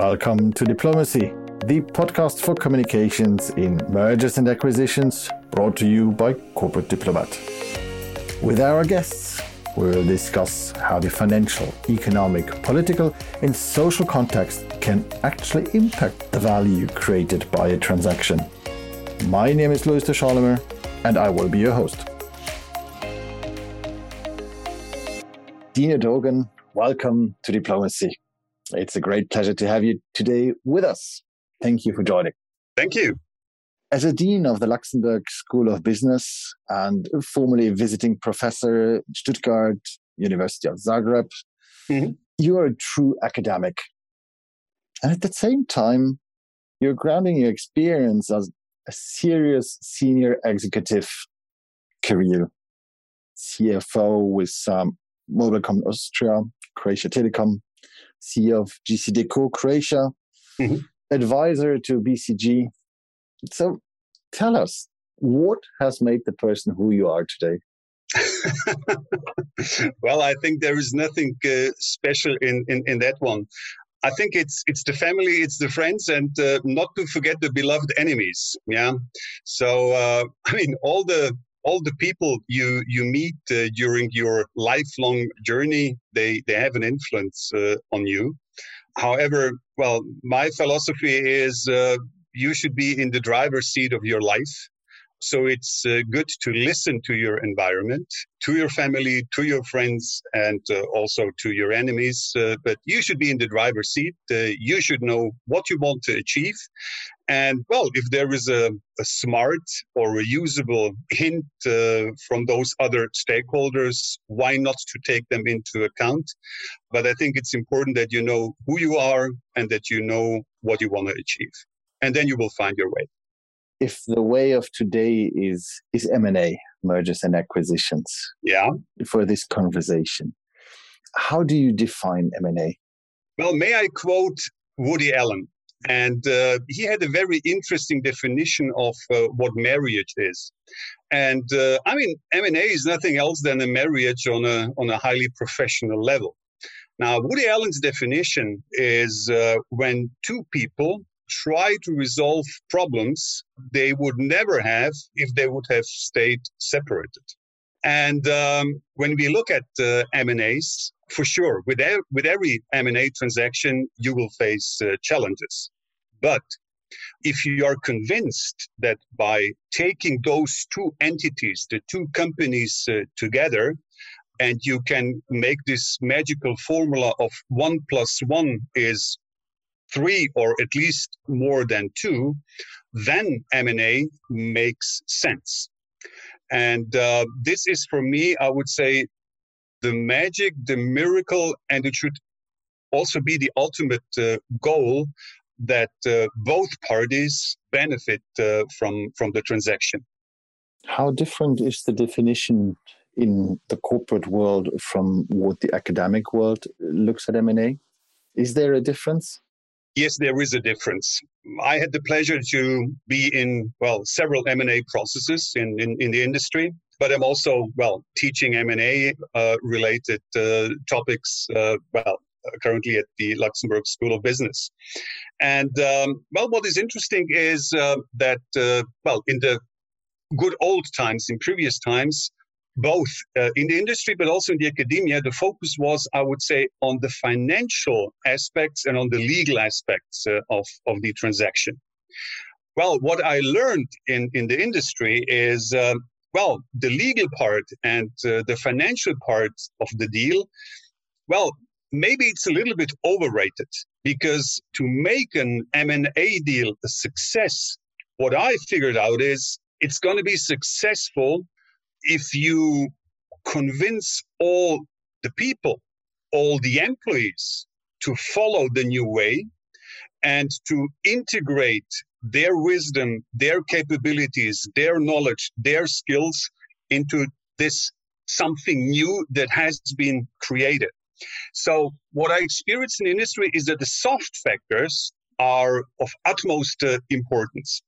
Welcome to Diplomacy, the podcast for communications in mergers and acquisitions, brought to you by Corporate Diplomat. With our guests, we'll discuss how the financial, economic, political, and social context can actually impact the value created by a transaction. My name is Louis de Charlemagne, and I will be your host. Dino Dogan, welcome to Diplomacy. It's a great pleasure to have you today with us. Thank you for joining. Thank you. As a dean of the Luxembourg School of Business and formerly visiting professor at Stuttgart University of Zagreb, mm-hmm. you are a true academic. And at the same time, you're grounding your experience as a serious senior executive career. CFO with um, Austria, Croatia Telecom, CEO of GC Deco Croatia, mm-hmm. advisor to BCG. So tell us, what has made the person who you are today? well, I think there is nothing uh, special in, in, in that one. I think it's it's the family, it's the friends, and uh, not to forget the beloved enemies. Yeah. So uh, I mean, all the all the people you you meet uh, during your lifelong journey they they have an influence uh, on you however well my philosophy is uh, you should be in the driver's seat of your life so it's uh, good to listen to your environment, to your family, to your friends, and uh, also to your enemies. Uh, but you should be in the driver's seat. You should know what you want to achieve. And well, if there is a, a smart or a usable hint uh, from those other stakeholders, why not to take them into account? But I think it's important that you know who you are and that you know what you want to achieve. And then you will find your way if the way of today is is M&A, mergers and acquisitions. Yeah. For this conversation. How do you define M&A? Well, may I quote Woody Allen? And uh, he had a very interesting definition of uh, what marriage is. And uh, I mean, M&A is nothing else than a marriage on a, on a highly professional level. Now, Woody Allen's definition is uh, when two people try to resolve problems they would never have if they would have stayed separated. And um, when we look at uh, M&As, for sure, with, with every M&A transaction, you will face uh, challenges. But if you are convinced that by taking those two entities, the two companies uh, together, and you can make this magical formula of one plus one is three or at least more than two, then M&A makes sense. And uh, this is for me, I would say, the magic, the miracle, and it should also be the ultimate uh, goal that uh, both parties benefit uh, from from the transaction. How different is the definition in the corporate world from what the academic world looks at M&A? Is there a difference? yes, there is a difference. I had the pleasure to be in, well, several M&A processes in, in, in the industry, but I'm also, well, teaching M&A uh, related uh, topics, uh, well, currently at the Luxembourg School of Business. And, um, well, what is interesting is uh, that, uh, well, in the good old times, in previous times, both uh, in the industry but also in the academia, the focus was, I would say, on the financial aspects and on the legal aspects uh, of, of the transaction. Well, what I learned in, in the industry is, uh, well, the legal part and uh, the financial part of the deal, well, maybe it's a little bit overrated because to make an M&A deal a success, what I figured out is it's going to be successful if you convince all the people, all the employees to follow the new way and to integrate their wisdom, their capabilities, their knowledge, their skills into this something new that has been created. So, what I experience in industry is that the soft factors are of utmost uh, importance.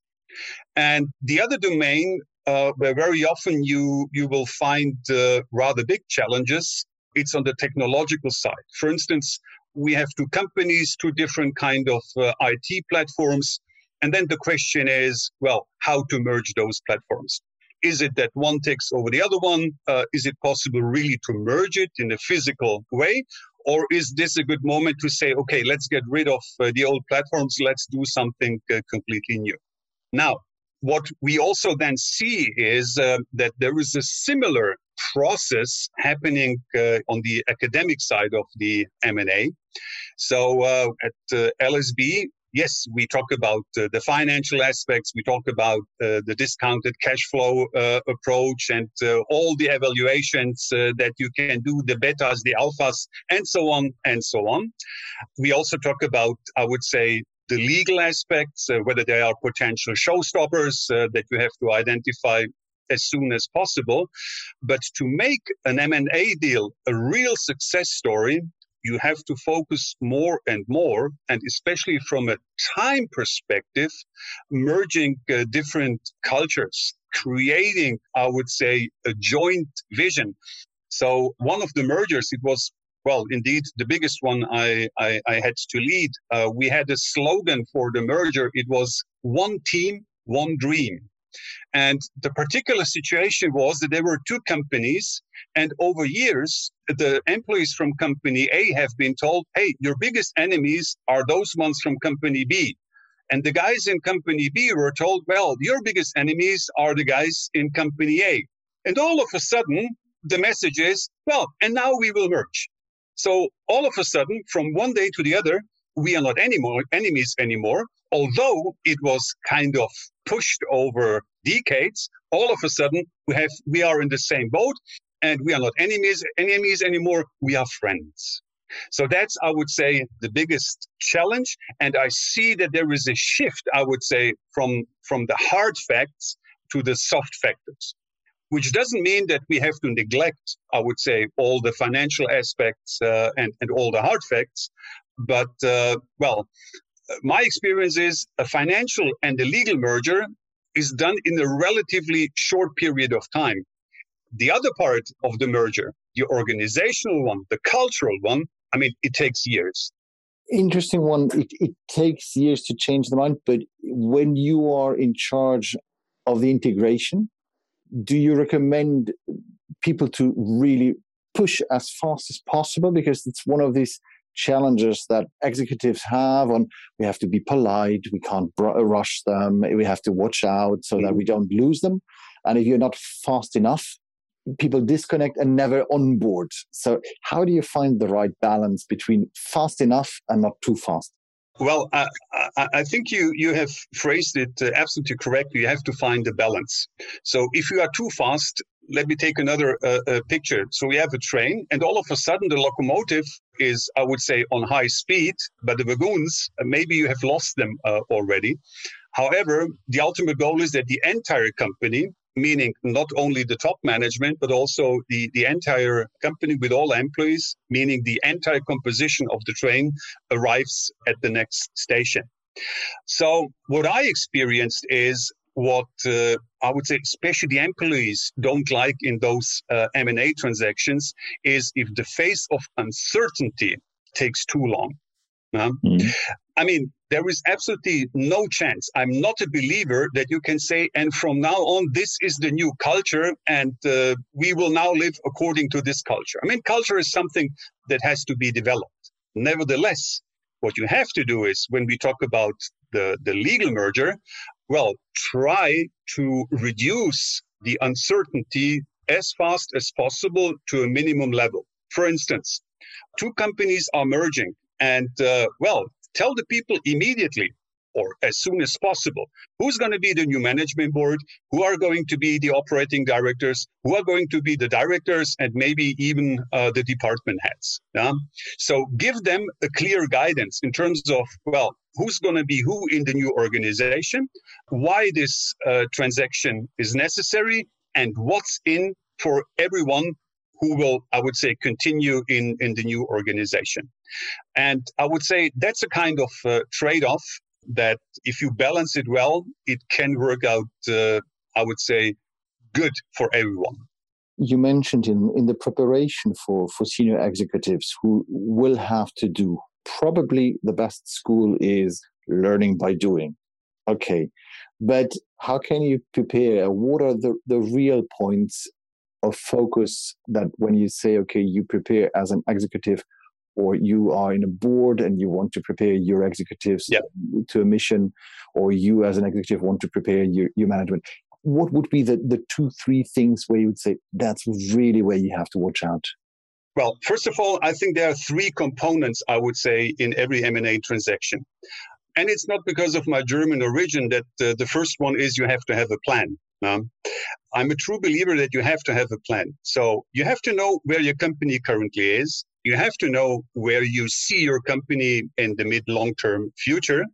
And the other domain uh, where very often you you will find uh, rather big challenges. It's on the technological side. For instance, we have two companies, two different kind of uh, IT platforms. And then the question is, well, how to merge those platforms? Is it that one takes over the other one? Uh, is it possible really to merge it in a physical way? Or is this a good moment to say, okay, let's get rid of uh, the old platforms, let's do something uh, completely new? Now, what we also then see is uh, that there is a similar process happening uh, on the academic side of the M&A. So uh, at uh, LSB, yes, we talk about uh, the financial aspects, we talk about uh, the discounted cash flow uh, approach and all the evaluations that you can do, the betas, the alphas, and so on and so on. We also talk about, I would say, the legal aspects, uh, whether they are potential showstoppers uh, that you have to identify as soon as possible. But to make an M&A deal a real success story, you have to focus more and more, and especially from a time perspective, merging uh, different cultures, creating, I would say, a joint vision. So one of the mergers, it was well, indeed, the biggest one I, I, I had to lead. Uh, we had a slogan for the merger. It was one team, one dream. And the particular situation was that there were two companies, and over years, the employees from company A have been told, hey, your biggest enemies are those ones from company B. And the guys in company B were told, well, your biggest enemies are the guys in company A. And all of a sudden, the message is, well, and now we will merge. So all of a sudden, from one day to the other, we are not anymore enemies anymore. Although it was kind of pushed over decades, all of a sudden we have we are in the same boat, and we are not enemies enemies anymore. We are friends. So that's I would say the biggest challenge, and I see that there is a shift. I would say from from the hard facts to the soft factors which doesn't mean that we have to neglect, I would say, all the financial aspects uh, and, and all the hard facts. But, uh, well, my experience is a financial and a legal merger is done in a relatively short period of time. The other part of the merger, the organizational one, the cultural one, I mean, it takes years. Interesting one. It, it takes years to change the mind, but when you are in charge of the integration, do you recommend people to really push as fast as possible because it's one of these challenges that executives have on we have to be polite we can't br- rush them we have to watch out so mm-hmm. that we don't lose them and if you're not fast enough people disconnect and never onboard so how do you find the right balance between fast enough and not too fast well, I, I, I, think you, you have phrased it uh, absolutely correctly. You have to find the balance. So if you are too fast, let me take another uh, uh, picture. So we have a train, and all of a sudden the locomotive is, I would say, on high speed, but the wagons, uh, maybe you have lost them uh, already. However, the ultimate goal is that the entire company meaning not only the top management, but also the, the entire company with all employees, meaning the entire composition of the train arrives at the next station. So, what I experienced is what uh, I would say, especially the employees don't like in those uh, M&A transactions, is if the phase of uncertainty takes too long. Uh, mm. I mean, there is absolutely no chance. I'm not a believer that you can say, and from now on, this is the new culture, and uh, we will now live according to this culture. I mean, culture is something that has to be developed. Nevertheless, what you have to do is when we talk about the, the legal merger, well, try to reduce the uncertainty as fast as possible to a minimum level. For instance, two companies are merging, and uh, well, Tell the people immediately or as soon as possible who's going to be the new management board, who are going to be the operating directors, who are going to be the directors, and maybe even uh, the department heads. Yeah? So give them a clear guidance in terms of, well, who's going to be who in the new organization, why this uh, transaction is necessary, and what's in for everyone who will, I would say, continue in, in the new organization. And I would say that's a kind of uh, trade off that if you balance it well, it can work out, uh, I would say, good for everyone. you mentioned in, in the preparation for, for senior executives who will have to do probably the best school is learning by doing. Okay. But how can you prepare? What are the, the real points of focus that when you say, okay, you prepare as an executive or you are in a board and you want to prepare your executives yeah. to a mission, or you as an executive want to prepare your, your management, what would be the, the two, three things where you would say that's really where you have to watch out? Well, first of all, I think there are three components I would say in every M&A transaction. And it's not because of my German origin that uh, the first one is you have to have a plan. I'm a true believer that you have to have a plan. So you have to know where your company currently is. You have to know where you see your company in the mid long term future.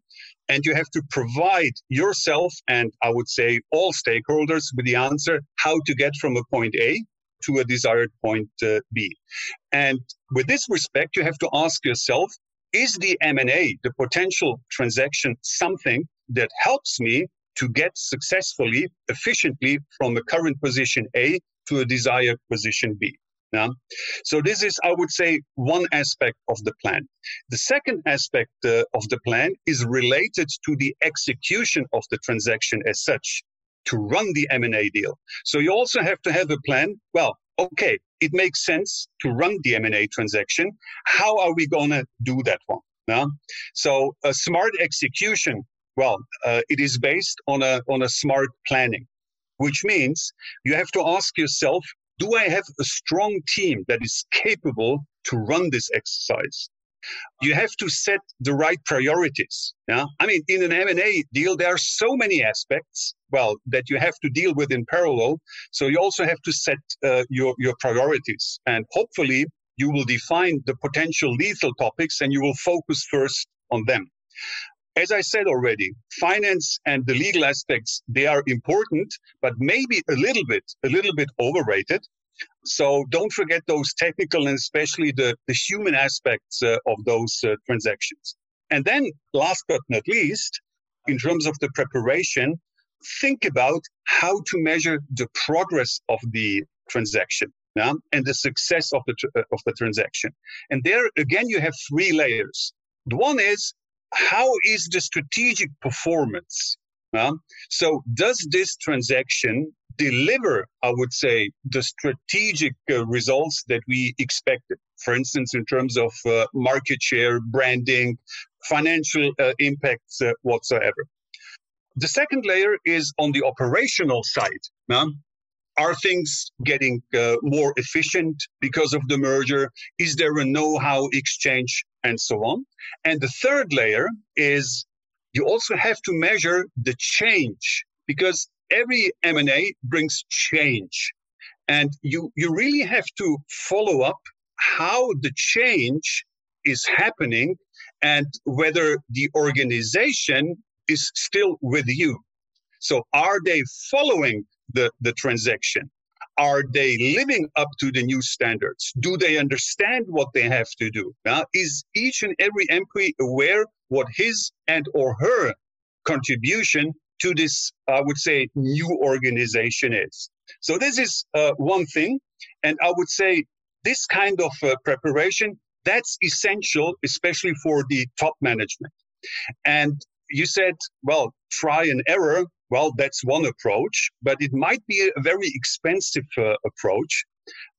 And you have to provide yourself and I would say all stakeholders with the answer how to get from a point A to a desired point uh, B. And with this respect, you have to ask yourself, is the M&A, the potential transaction, something that helps me to get successfully, efficiently from a current position A to a desired position B? Yeah. So this is, I would say, one aspect of the plan. The second aspect uh, of the plan is related to the execution of the transaction as such, to run the M&A deal. So you also have to have a plan. Well, okay, it makes sense to run the M&A transaction. How are we going to do that one? Yeah. So a smart execution, well, uh, it is based on a on a smart planning, which means you have to ask yourself do I have a strong team that is capable to run this exercise? You have to set the right priorities. Yeah, I mean, in an M&A deal, there are so many aspects, well, that you have to deal with in parallel. So you also have to set uh, your your priorities, and hopefully, you will define the potential lethal topics, and you will focus first on them. As I said already, finance and the legal aspects, they are important, but maybe a little bit, a little bit overrated. So don't forget those technical and especially the, the human aspects uh, of those uh, transactions. And then last but not least, in terms of the preparation, think about how to measure the progress of the transaction yeah, and the success of the, uh, of the transaction. And there again, you have three layers. The one is how is the strategic performance? So, does this transaction deliver, I would say, the strategic uh, results that we expected? For instance, in terms of uh, market share, branding, financial uh, impacts uh, whatsoever. The second layer is on the operational side. Uh, are things getting uh, more efficient because of the merger? Is there a know how exchange and so on? And the third layer is you also have to measure the change because every M&A brings change. And you, you really have to follow up how the change is happening and whether the organization is still with you. So are they following the, the transaction? Are they living up to the new standards? Do they understand what they have to do? Now, is each and every employee aware what his and or her contribution to this, I would say, new organization is? So this is uh, one thing, and I would say this kind of uh, preparation that's essential, especially for the top management. And you said, well, try and error. Well, that's one approach, but it might be a very expensive uh, approach.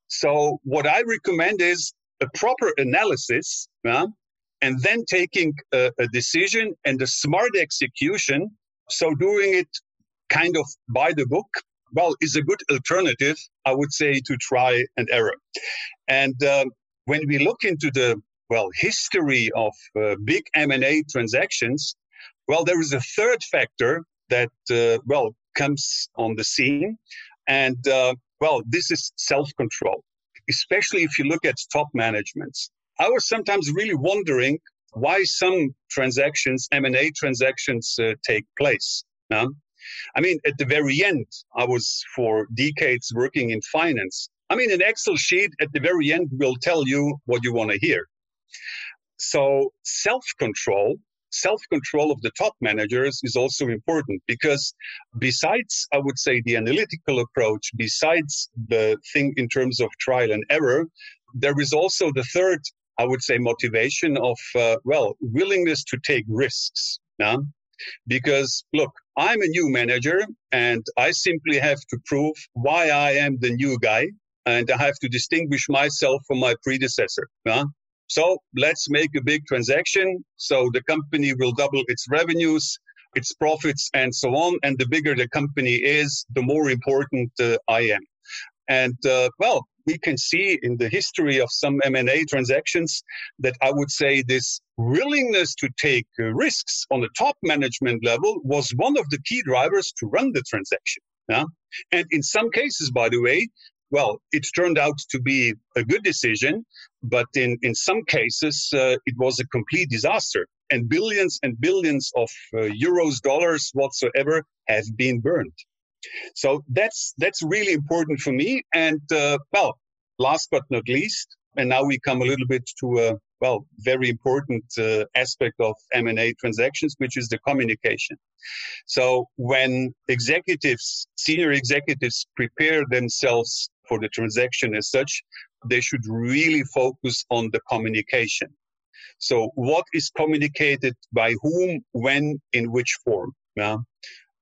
So, what I recommend is a proper analysis uh, and then taking a, a decision and a smart execution. So, doing it kind of by the book, well, is a good alternative, I would say, to try and error. And uh, when we look into the well history of uh, big M&A transactions, well, there is a third factor that, uh, well, comes on the scene. And, uh, well, this is self control, especially if you look at top managements. I was sometimes really wondering why some transactions, M&A transactions, uh, take place. I mean, at the very end, I was for decades working in finance. I mean, an Excel sheet at the very end will tell you what you want to hear. So, self control self control of the top managers is also important because, besides, I would say, the analytical approach, besides the thing in terms of trial and error, there is also the third, I would say, motivation of, uh, well, willingness to take risks. Yeah? Because, look, I'm a new manager and I simply have to prove why I am the new guy and I have to distinguish myself from my predecessor. Yeah? So let's make a big transaction. So the company will double its revenues, its profits, and so on. And the bigger the company is, the more important uh, I am. And uh, well, we can see in the history of some M&A transactions that I would say this willingness to take uh, risks on the top management level was one of the key drivers to run the transaction. Yeah? And in some cases, by the way, well, it turned out to be a good decision, but in, in some cases, uh, it was a complete disaster. And billions and billions of uh, euros, dollars, whatsoever have been burned. So that's that's really important for me. And uh, well, last but not least, and now we come a little bit to a well very important uh, aspect of M&A transactions, which is the communication. So when executives, senior executives, prepare themselves for the transaction as such, they should really focus on the communication. So, what is communicated by whom, when, in which form? Yeah?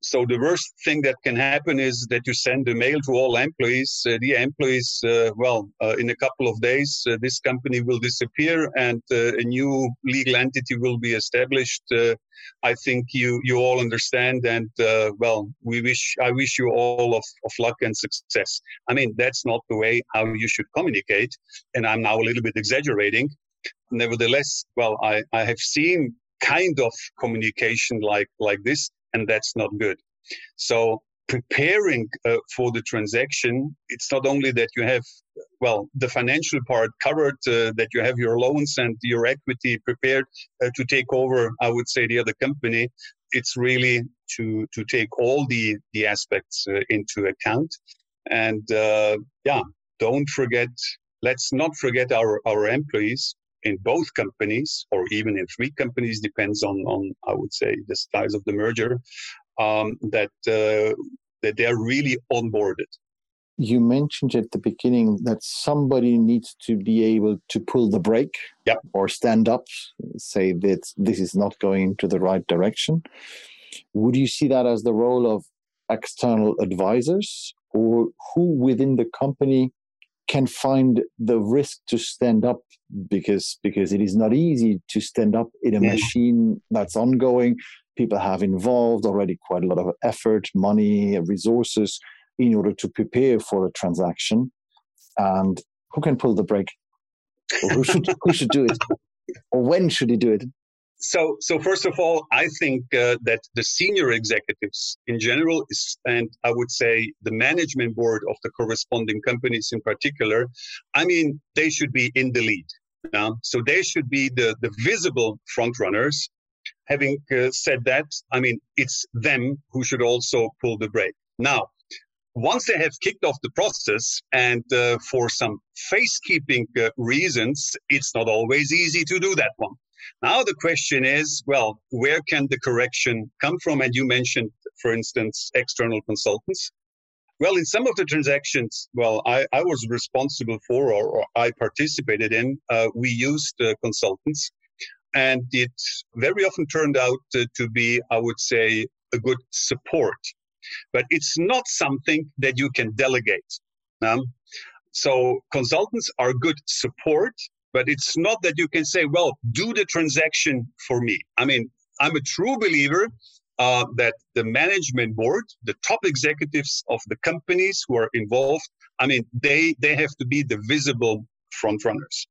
So the worst thing that can happen is that you send a mail to all employees. Uh, the employees, uh, well, uh, in a couple of days, uh, this company will disappear and uh, a new legal entity will be established. Uh, I think you you all understand, and well, we wish I wish you all of, of luck and success. I mean, that's not the way how you should communicate, and I'm now a little bit exaggerating. Nevertheless, well, I, I have seen kind of communication like like this and that's not good. So preparing uh, for the transaction, it's not only that you have well the financial part covered, uh, that you have your loans and your equity prepared uh, to take over. I would say the other company. It's really to to take all the the aspects uh, into account, and uh, yeah, don't forget. Let's not forget our our employees in both companies or even in three companies depends on on i would say the size of the merger um, that uh, that they are really onboarded you mentioned at the beginning that somebody needs to be able to pull the brake yep. or stand up say that this is not going to the right direction would you see that as the role of external advisors or who within the company can find the risk to stand up because because it is not easy to stand up in a yeah. machine that's ongoing. People have involved already quite a lot of effort money resources in order to prepare for a transaction. And who can pull the brake? Who should who should do it? Or when should he do it so, so first of all, I think uh, that the senior executives in general, is, and I would say the management board of the corresponding companies in particular, I mean, they should be in the lead. So they should be the, the visible front runners. Having uh, said that, I mean, it's them who should also pull the brake. Now, once they have kicked off the process, and uh, for some face keeping uh, reasons, it's not always easy to do that one. Now the question is, well, where can the correction come from? And you mentioned, for instance, external consultants. Well, in some of the transactions, well, I, I was responsible for or, or I participated in, uh, we used uh, consultants. And it very often turned out to, be, I would say, a good support. But it's not something that you can delegate. Um, so consultants are good support, but it's not that you can say, well, do the transaction for me. I mean, I'm a true believer uh, that the management board, the top executives of the companies who are involved, I mean, they they have to be the visible front runners.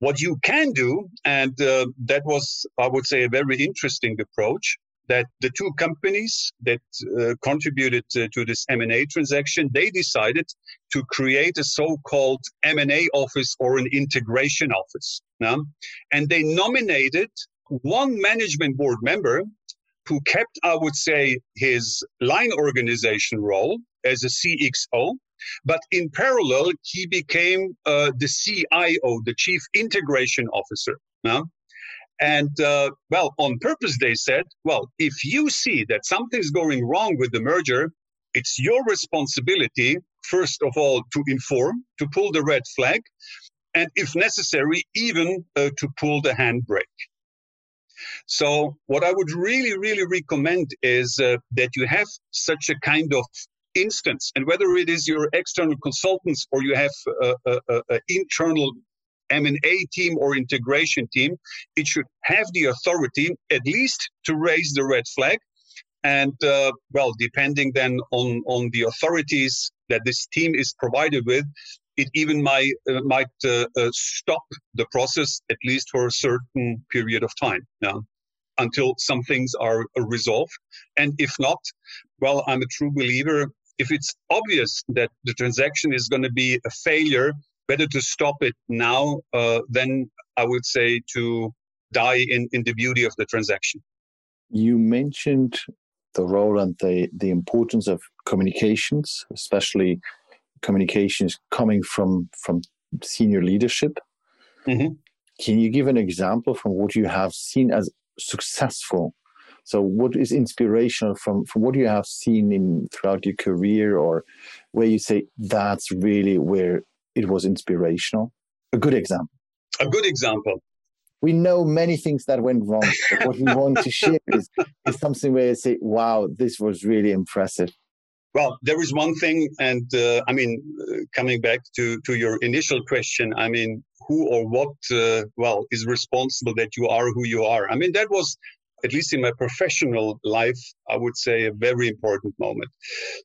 What you can do, and uh, that was, I would say, a very interesting approach, that the two companies that uh, contributed to, to this M&A transaction, they decided to create a so-called M&A office or an integration office. And they nominated one management board member who kept, I would say, his line organization role as a CXO, but in parallel, he became uh, the CIO, the Chief Integration Officer. And uh, well, on purpose, they said, well, if you see that something's going wrong with the merger, it's your responsibility, first of all, to inform, to pull the red flag, and if necessary, even uh, to pull the handbrake. So, what I would really, really recommend is uh, that you have such a kind of instance, and whether it is your external consultants or you have an internal M&A team or integration team, it should have the authority at least to raise the red flag. And uh, well, depending then on, on the authorities that this team is provided with, it even might, uh, might uh, uh stop the process at least for a certain period of time. Yeah until some things are resolved. And if not, well, I'm a true believer. If it's obvious that the transaction is going to be a failure, better to stop it now uh, than I would say to die in, in the beauty of the transaction. You mentioned the role and the, the importance of communications, especially communications coming from, from senior leadership. Mm-hmm. Can you give an example from what you have seen as successful? So, what is inspirational from, from what you have seen in throughout your career, or where you say that's really where it was inspirational? A good example. A good example. We know many things that went wrong. But what we want to share is, is something where you say, wow, this was really impressive. Well, there is one thing, and uh, I mean, uh, coming back to, to your initial question, I mean, who or what, uh, well, is responsible that you are who you are? I mean, that was at least in my professional life, I would say a very important moment.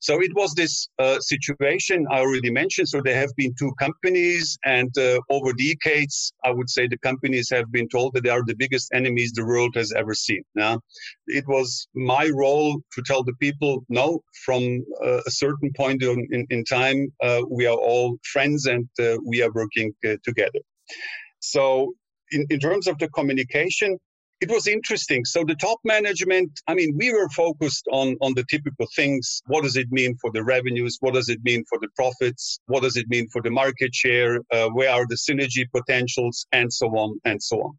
So it was this uh, situation I already mentioned. So there have been two companies, and uh, over decades, I would say the companies have been told that they are the biggest enemies the world has ever seen. Now, it was my role to tell the people, no, from uh, a certain point in, in, in time, uh, we are all friends and uh, we are working uh, together. So in, in terms of the communication, it was interesting. So the top management, I mean, we were focused on on the typical things. What does it mean for the revenues? What does it mean for the profits? What does it mean for the market share? Uh, where are the synergy potentials, and so on and so on.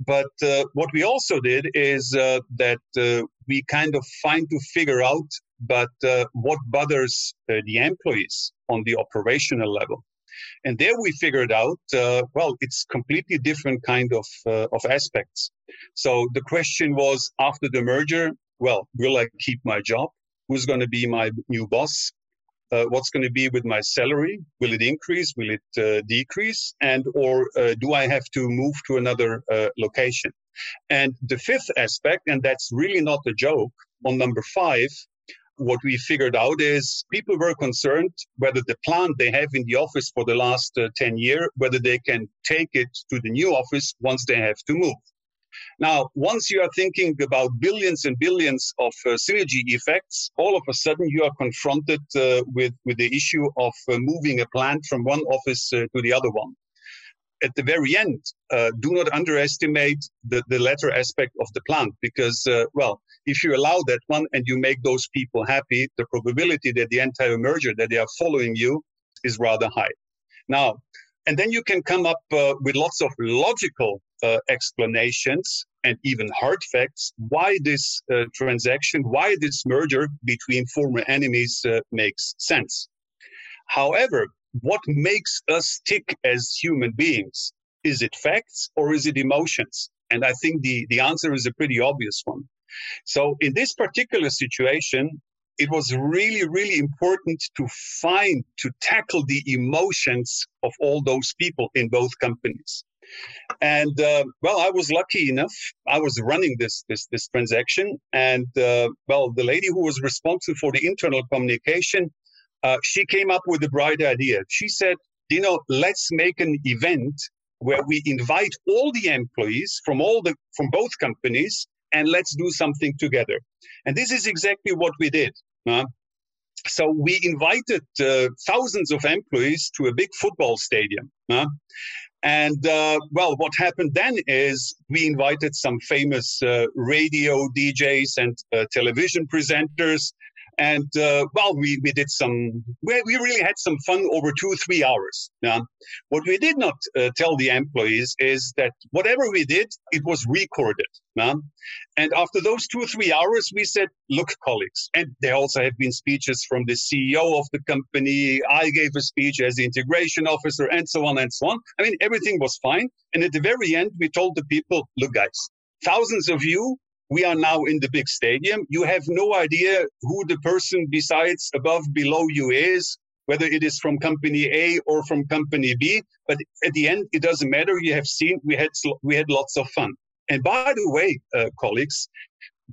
But uh, what we also did is uh, that uh, we kind of find to figure out, but uh, what bothers uh, the employees on the operational level. And there we figured out, uh, well, it's completely different kind of, uh, of aspects. So the question was after the merger, well, will I keep my job? Who's going to be my new boss? Uh, what's going to be with my salary? Will it increase? Will it uh, decrease? And or uh, do I have to move to another uh, location? And the fifth aspect, and that's really not a joke, on number five, what we figured out is people were concerned whether the plant they have in the office for the last uh, 10 years, whether they can take it to the new office once they have to move. Now, once you are thinking about billions and billions of uh, synergy effects, all of a sudden you are confronted uh, with, with the issue of uh, moving a plant from one office uh, to the other one at the very end, uh, do not underestimate the, the latter aspect of the plant because, uh, well, if you allow that one and you make those people happy, the probability that the entire merger that they are following you is rather high. Now, and then you can come up uh, with lots of logical uh, explanations and even hard facts why this uh, transaction, why this merger between former enemies uh, makes sense. However, what makes us tick as human beings? Is it facts or is it emotions? And I think the, the answer is a pretty obvious one. So in this particular situation, it was really, really important to find, to tackle the emotions of all those people in both companies. And uh, well, I was lucky enough. I was running this this this transaction, and uh, well, the lady who was responsible for the internal communication uh, she came up with a bright idea. She said, you know, let's make an event where we invite all the employees from all the from both companies and let's do something together. And this is exactly what we did. Uh, so we invited uh, thousands of employees to a big football stadium. Uh, and uh, well, what happened then is we invited some famous uh, radio DJs and uh, television presenters And uh, well, we, we did some, we, we really had some fun over two, three hours. Yeah? What we did not uh, tell the employees is that whatever we did, it was recorded. Yeah? And after those two, three hours, we said, look, colleagues, and there also have been speeches from the CEO of the company. I gave a speech as the integration officer and so on and so on. I mean, everything was fine. And at the very end, we told the people, look, guys, thousands of you we are now in the big stadium. You have no idea who the person besides above, below you is, whether it is from company A or from company B. But at the end, it doesn't matter. You have seen we had we had lots of fun. And by the way, uh, colleagues,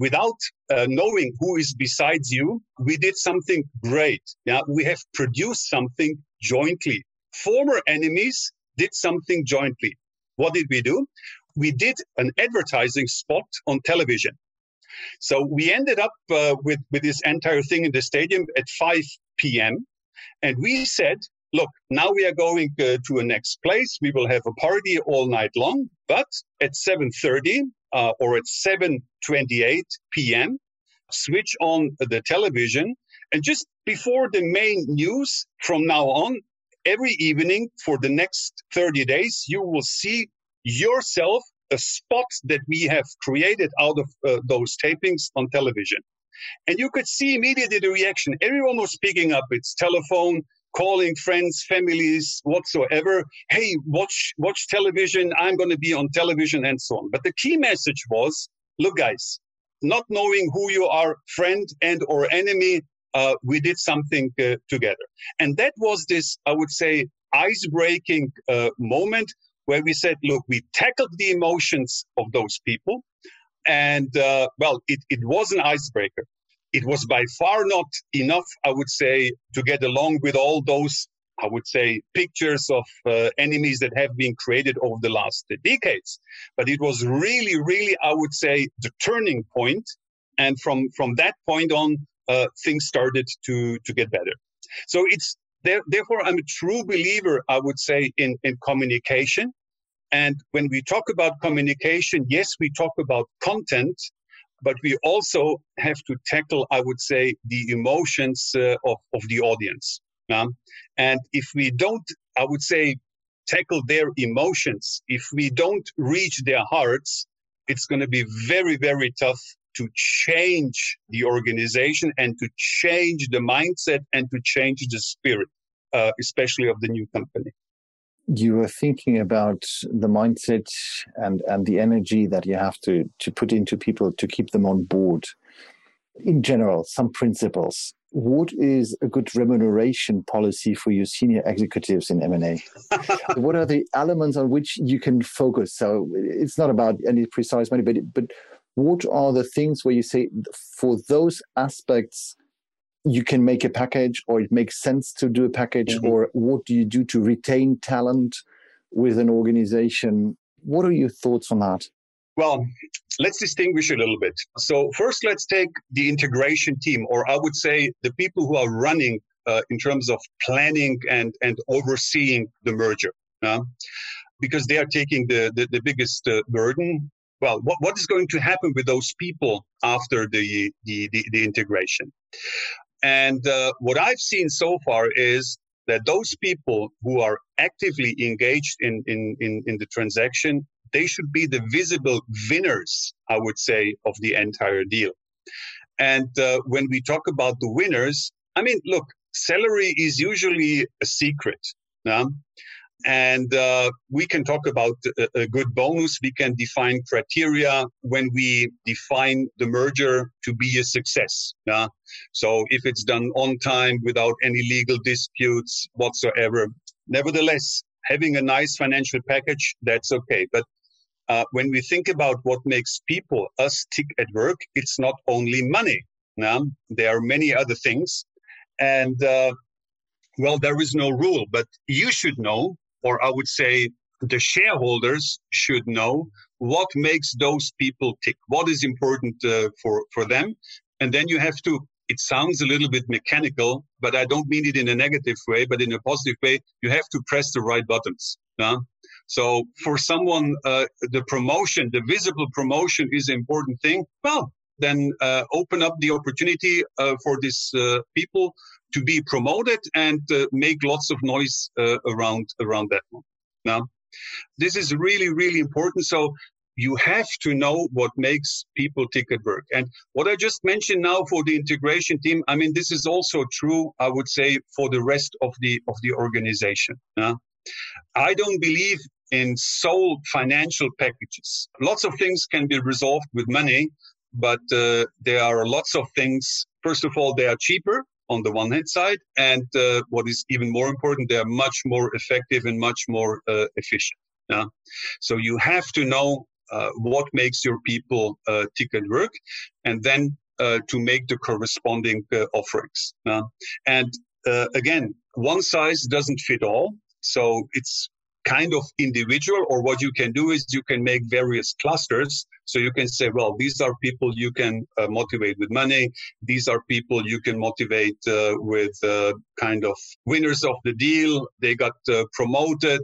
without uh, knowing who is besides you, we did something great. Yeah, we have produced something jointly. Former enemies did something jointly. What did we do? We did an advertising spot on television. So we ended up uh, with, with this entire thing in the stadium at 5 p.m. And we said, look, now we are going uh, to a next place. We will have a party all night long. But at 7.30 uh, or at 7.28 p.m., switch on the television. And just before the main news from now on, every evening for the next 30 days, you will see yourself a spot that we have created out of uh, those tapings on television. And you could see immediately the reaction. Everyone was picking up its telephone, calling friends, families, whatsoever. Hey, watch watch television. I'm going to be on television and so on. But the key message was, look, guys, not knowing who you are, friend and or enemy, uh, we did something uh, together. And that was this, I would say, ice-breaking uh, moment where we said, look, we tackled the emotions of those people. And uh, well, it, it was an icebreaker. It was by far not enough, I would say, to get along with all those, I would say, pictures of uh, enemies that have been created over the last decades. But it was really, really, I would say, the turning point. And from, from that point on, uh, things started to, to get better. So it's therefore, I'm a true believer, I would say, in, in communication. And when we talk about communication, yes, we talk about content, but we also have to tackle, I would say, the emotions uh, of, of the audience. and if we don't, I would say, tackle their emotions, if we don't reach their hearts, it's going to be very, very tough to change the organization and to change the mindset and to change the spirit, uh, especially of the new company. You were thinking about the mindset and and the energy that you have to to put into people to keep them on board. In general some principles. What is a good remuneration policy for your senior executives in m&a what are the elements on which you can focus? So it's not about any precise money but but what are the things where you say for those aspects you can make a package or it makes sense to do a package mm-hmm. or what do you do to retain talent with an organization? What are your thoughts on that? Well let's distinguish a little bit. So first let's take the integration team or i would say the people who are running uh, in terms of planning and and overseeing the merger uh, because they are taking the the, the biggest uh, burden well what, what is going to happen with those people after the the, the, the integration and uh, what I've seen so far is that those people who are actively engaged in, in, in, in, the transaction, they should be the visible winners, I would say, of the entire deal. And uh, when we talk about the winners, I mean, look, salary is usually a secret. Yeah? And uh, we can talk about a, a, good bonus. We can define criteria when we define the merger to be a success. Yeah? So if it's done on time without any legal disputes whatsoever. Nevertheless, having a nice financial package, that's okay. But uh, when we think about what makes people, us tick at work, it's not only money. Yeah? There are many other things. And uh, well, there is no rule, but you should know or I would say the shareholders should know what makes those people tick, what is important uh, for, for them. And then you have to, it sounds a little bit mechanical, but I don't mean it in a negative way, but in a positive way, you have to press the right buttons. Yeah? So for someone, uh, the promotion, the visible promotion is an important thing. Well, then uh, open up the opportunity uh, for these uh, people to be promoted and uh, make lots of noise uh, around around that one. Now, this is really really important. So you have to know what makes people tick at work. And what I just mentioned now for the integration team, I mean, this is also true. I would say for the rest of the of the organization. I don't believe in sole financial packages. Lots of things can be resolved with money, but uh, there are lots of things. First of all, they are cheaper on the one hand side, and uh, what is even more important, they are much more effective and much more uh, efficient. Yeah? So you have to know uh, what makes your people uh, tick and work, and then uh, to make the corresponding offerings. Yeah? and again, one size doesn't fit all. So it's kind of individual or what you can do is you can make various clusters. So you can say well these are people you can uh, motivate with money. These are people you can motivate uh, with uh, kind of winners of the deal. They got uh, promoted.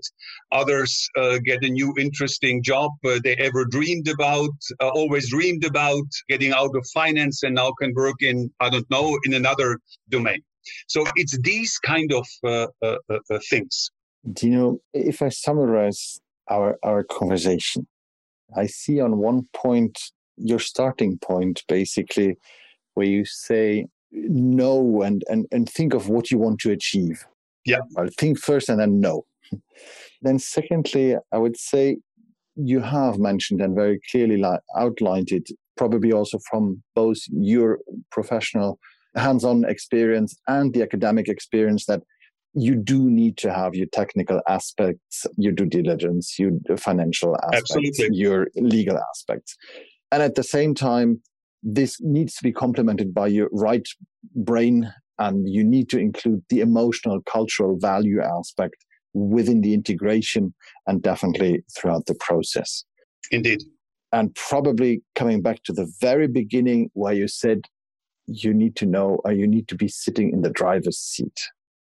Others uh, get a new interesting job uh, they ever dreamed about always dreamed about getting out of finance and now can work in i don't know in another domain. So it's these kind of things do you know, if I summarize our, our conversation, I see on one point your starting point basically where you say no and, and, and think of what you want to achieve. Yeah. I'll think first and then no. then, secondly, I would say you have mentioned and very clearly outlined it, probably also from both your professional hands on experience and the academic experience, that you do need to have your technical aspects, your due diligence, your financial aspects, Absolutely. your legal aspects. And at the same time, this needs to be complemented by your right brain and you need to include the emotional cultural value aspect within the integration and definitely throughout the process. Indeed. And probably coming back to the very beginning where you said you need to know or you need to be sitting in the driver's seat,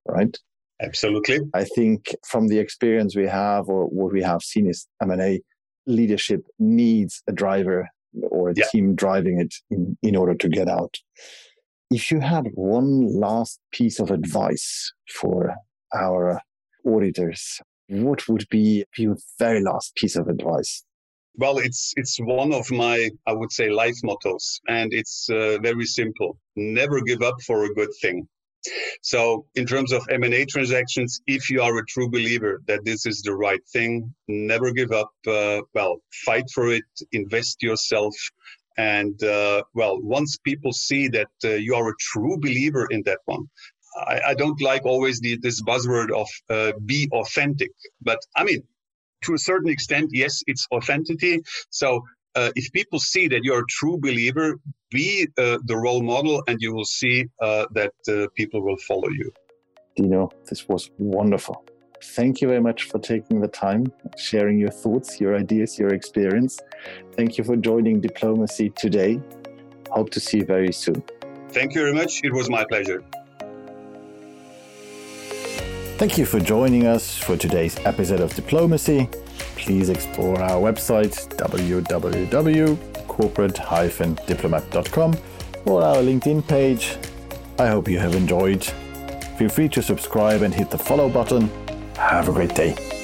right? Absolutely. I think from the experience we have or what we have seen is M&A leadership needs a driver or a yeah. team driving it in, in order to get out. If you had one last piece of advice for our auditors, what would be your very last piece of advice? Well, it's it's one of my I would say life mottos, and it's uh, very simple: never give up for a good thing. So, in terms of M&A transactions, if you are a true believer that this is the right thing, never give up. Uh, well, fight for it, invest yourself, and uh, well, once people see that uh, you are a true believer in that one, I, I don't like always the, this buzzword of uh, be authentic, but I mean, to a certain extent, yes, it's authenticity. So uh, if people see that you're a true believer, be uh, the role model, and you will see uh, that uh, people will follow you. Dino, this was wonderful. Thank you very much for taking the time, sharing your thoughts, your ideas, your experience. Thank you for joining Diplomacy today. Hope to see you very soon. Thank you very much. It was my pleasure. Thank you for joining us for today's episode of Diplomacy please explore our website www.corporate-diplomat.com or our LinkedIn page. I hope you have enjoyed. Feel free to subscribe and hit the follow button. Have a great day.